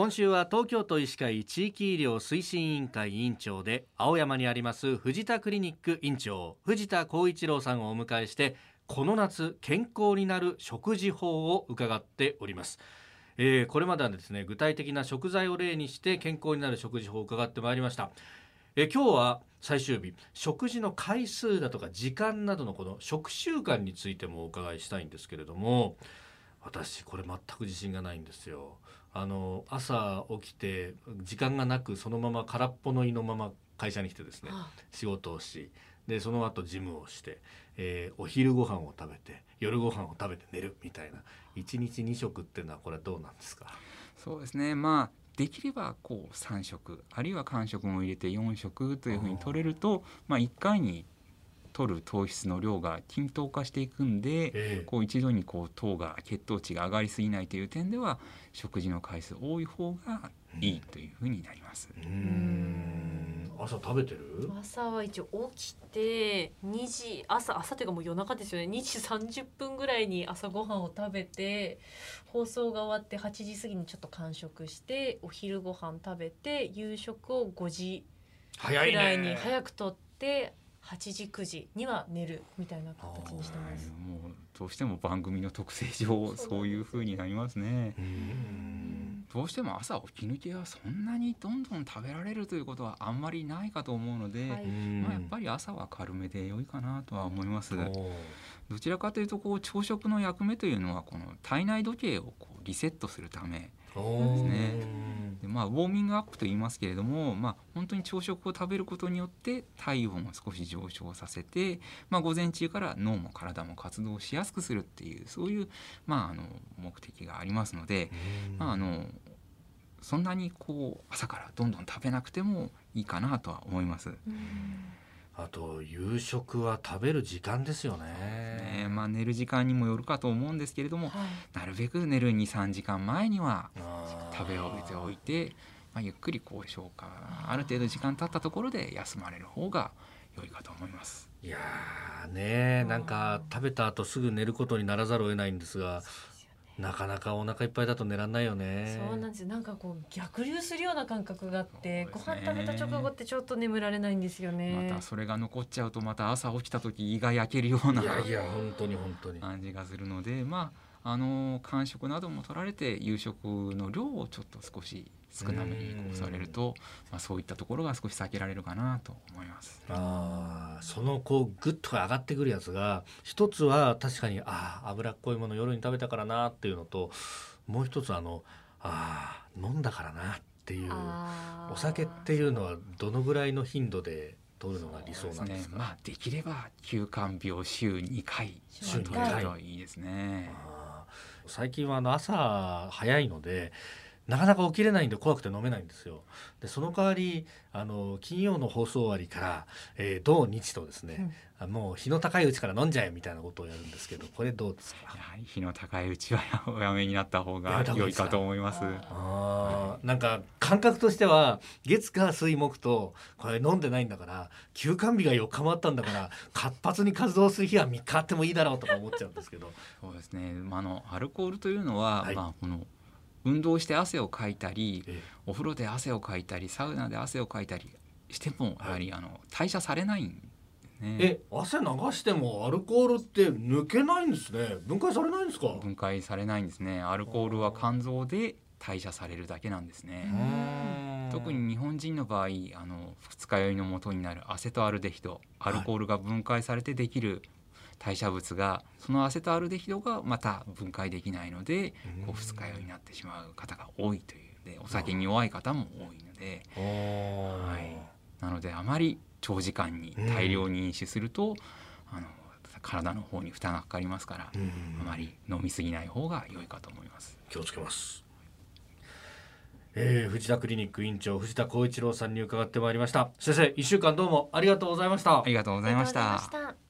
今週は東京都医師会地域医療推進委員会委員長で青山にあります藤田クリニック院長。藤田光一郎さんをお迎えしてこの夏健康になる食事法を伺っております。えー、これまではですね具体的な食材を例にして健康になる食事法を伺ってまいりました、え、今日は最終日食事の回数だとか時間などのこの食習慣についてもお伺いしたいんですけれども私これ全く自信がないんですよ。あの朝起きて時間がなくそのまま空っぽの胃のまま会社に来てですね仕事をしでその後ジムをして、えー、お昼ご飯を食べて夜ご飯を食べて寝るみたいな。1日2食っていうのはこれはどうなんですか？そうですね。まあできればこう3食あるいは間食も入れて4食というふうに取れると、まあ、1回に取る糖質の量が均等化していくんで、ええ、こう一度にこう糖が血糖値が上がりすぎないという点では食事の回数多い方がいいというふうになります。朝食べてる？朝は一応起きて2時朝朝というかもう夜中ですよね。2時30分ぐらいに朝ごはんを食べて放送が終わって8時過ぎにちょっと完食してお昼ご飯食べて夕食を5時くらいに早くとって8時9時には寝るみたいな形にしてます。もうどうしても番組の特性上そういう風になりますね。どうしても朝起き抜けはそんなにどんどん食べられるということはあんまりないかと思うので、はい、まあ、やっぱり朝は軽めで良いかなとは思います。どちらかというとこう朝食の役目というのはこの体内時計をこうリセットするためですね。でまあ、ウォーミングアップと言いますけれども、まあ、本当に朝食を食べることによって体温を少し上昇させて、まあ、午前中から脳も体も活動しやすくするっていうそういう、まあ、あの目的がありますので、まあ、あのそんなにこう朝からどんどん食べなくてもいいかなとは思います。あと夕食は食べる時間ですよね。ねまあ寝る時間にもよるかと思うんですけれども、はい、なるべく寝る23時間前には食べ終えておいて、まあ、ゆっくりこう消化ある程度時間経ったところで休まれる方が良いかと思います。いやねなんか食べた後すぐ寝ることにならざるを得ないんですがなかなかお腹いっぱいだと寝らんないよね。そうなんですなんかこう逆流するような感覚があって、ね、ご飯食べた直後ってちょっと眠られないんですよね。またそれが残っちゃうとまた朝起きた時胃が焼けるようないやいや本当に本当に。感じがするのでまああの間食なども取られて夕食の量をちょっと少し少なめにこうされると、まあ、そういったところが少し避けられるかなと思います。あそのこうグッと上がってくるやつが一つは確かにああ脂っこいもの夜に食べたからなっていうのともう一つあのあ飲んだからなっていうお酒っていうのはどのぐらいの頻度で取るのが理想なんですか、ね、まあ、できれば休肝病週2回週2回といいですね。最近はあの朝早いのでなかなか起きれないんで怖くて飲めないんですよ。でその代わりあの金曜の放送終わりから、えー、土日とですね、うん、もう日の高いうちから飲んじゃえみたいなことをやるんですけどこれどうですか？日の高いうちはおやめになった方が良いかと思います。あなんか感覚としては月火水木とこれ飲んでないんだから休館日が4日もあったんだから活発に活動する日は3日あってもいいだろうとか思っちゃうんですけど。そうですね。まあ、あのアルコールというのは、はい、まあこの運動して汗をかいたりお風呂で汗をかいたりサウナで汗をかいたりしてもやはりあの代謝されないんね、え汗流してもアルコールって抜けないんですね。分解されないんですか？分解されないんですね。アルコールは肝臓で代謝されるだけなんですね。特に日本人の場合あの二日酔いの元になるアセトアルデヒドアルコールが分解されてできる代謝物がそのアセトアルデヒドがまた分解できないのでこう二日酔いになってしまう方が多いという。でお酒に弱い方も多いので、はい、なのであまり長時間に大量に飲酒すると、あの体の方に負担がかかりますから、あまり飲み過ぎない方が良いかと思います。気をつけます。えー、藤田クリニック院長藤田光一郎さんに伺ってまいりました。先生一週間どうもありがとうございました。ありがとうございました